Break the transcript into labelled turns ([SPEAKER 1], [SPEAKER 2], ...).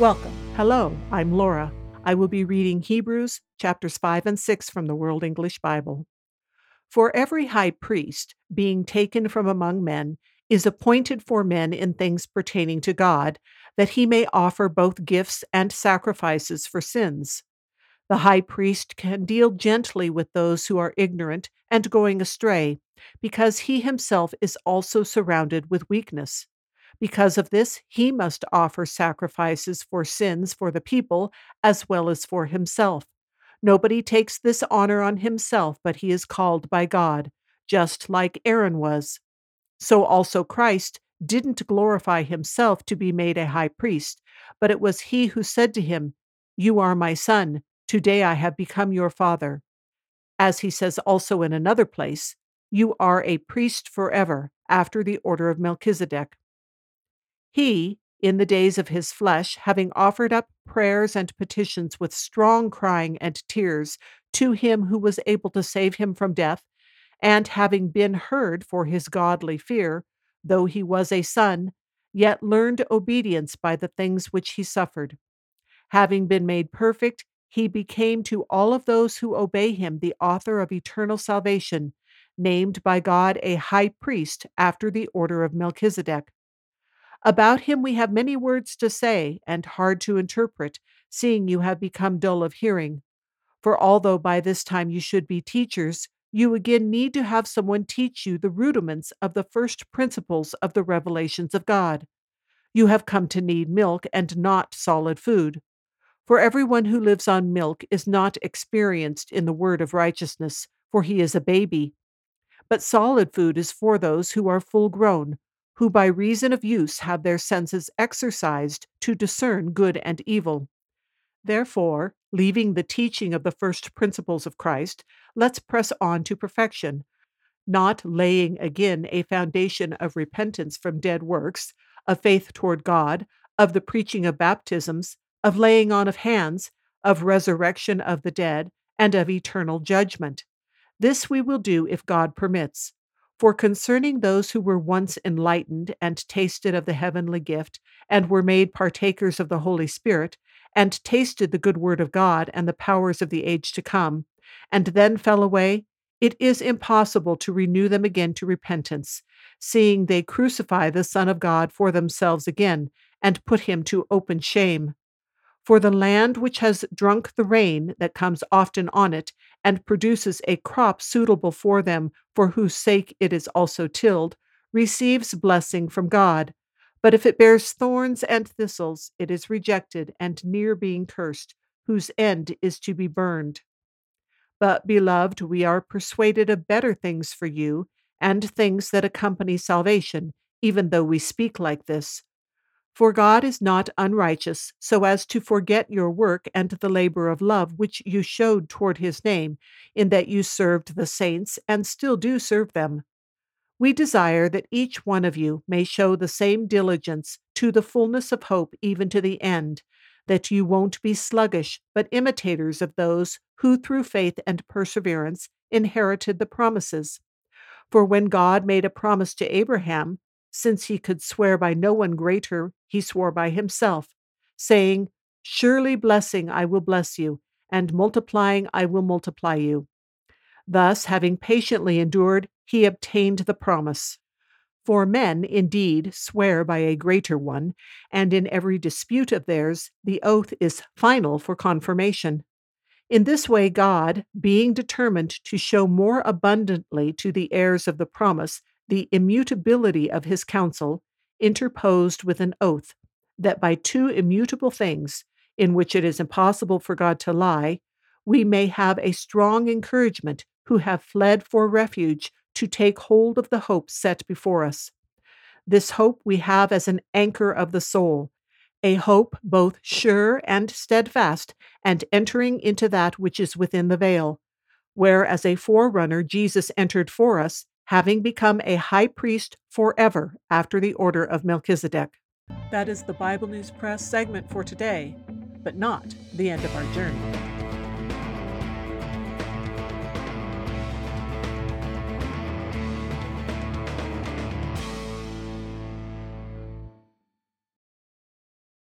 [SPEAKER 1] Welcome. Hello, I'm Laura. I will be reading Hebrews chapters 5 and 6 from the World English Bible. For every high priest, being taken from among men, is appointed for men in things pertaining to God, that he may offer both gifts and sacrifices for sins. The high priest can deal gently with those who are ignorant and going astray, because he himself is also surrounded with weakness. Because of this, he must offer sacrifices for sins for the people as well as for himself. Nobody takes this honor on himself, but he is called by God, just like Aaron was. So also Christ didn't glorify himself to be made a high priest, but it was he who said to him, You are my son, today I have become your father. As he says also in another place, You are a priest forever, after the order of Melchizedek. He, in the days of his flesh, having offered up prayers and petitions with strong crying and tears to him who was able to save him from death, and having been heard for his godly fear, though he was a son, yet learned obedience by the things which he suffered. Having been made perfect, he became to all of those who obey him the author of eternal salvation, named by God a high priest after the order of Melchizedek. About him we have many words to say and hard to interpret, seeing you have become dull of hearing. For although by this time you should be teachers, you again need to have someone teach you the rudiments of the first principles of the revelations of God. You have come to need milk and not solid food. For everyone who lives on milk is not experienced in the word of righteousness, for he is a baby. But solid food is for those who are full grown who by reason of use have their senses exercised to discern good and evil. Therefore, leaving the teaching of the first principles of Christ, let's press on to perfection, not laying again a foundation of repentance from dead works, of faith toward God, of the preaching of baptisms, of laying on of hands, of resurrection of the dead, and of eternal judgment. This we will do if God permits. For concerning those who were once enlightened and tasted of the heavenly gift, and were made partakers of the Holy Spirit, and tasted the good word of God and the powers of the age to come, and then fell away, it is impossible to renew them again to repentance, seeing they crucify the Son of God for themselves again, and put him to open shame. For the land which has drunk the rain that comes often on it, and produces a crop suitable for them, for whose sake it is also tilled, receives blessing from God. But if it bears thorns and thistles, it is rejected and near being cursed, whose end is to be burned. But, beloved, we are persuaded of better things for you, and things that accompany salvation, even though we speak like this. For God is not unrighteous, so as to forget your work and the labor of love which you showed toward his name, in that you served the saints and still do serve them. We desire that each one of you may show the same diligence to the fullness of hope even to the end, that you won't be sluggish, but imitators of those who through faith and perseverance inherited the promises. For when God made a promise to Abraham, since he could swear by no one greater, he swore by himself, saying, Surely blessing I will bless you, and multiplying I will multiply you. Thus, having patiently endured, he obtained the promise. For men, indeed, swear by a greater one, and in every dispute of theirs, the oath is final for confirmation. In this way, God, being determined to show more abundantly to the heirs of the promise the immutability of his counsel, interposed with an oath, that by two immutable things, in which it is impossible for God to lie, we may have a strong encouragement who have fled for refuge to take hold of the hope set before us. This hope we have as an anchor of the soul, a hope both sure and steadfast, and entering into that which is within the veil, where as a forerunner Jesus entered for us, having become a high priest forever after the order of Melchizedek. That is the Bible News Press segment for today, but not the end of our journey.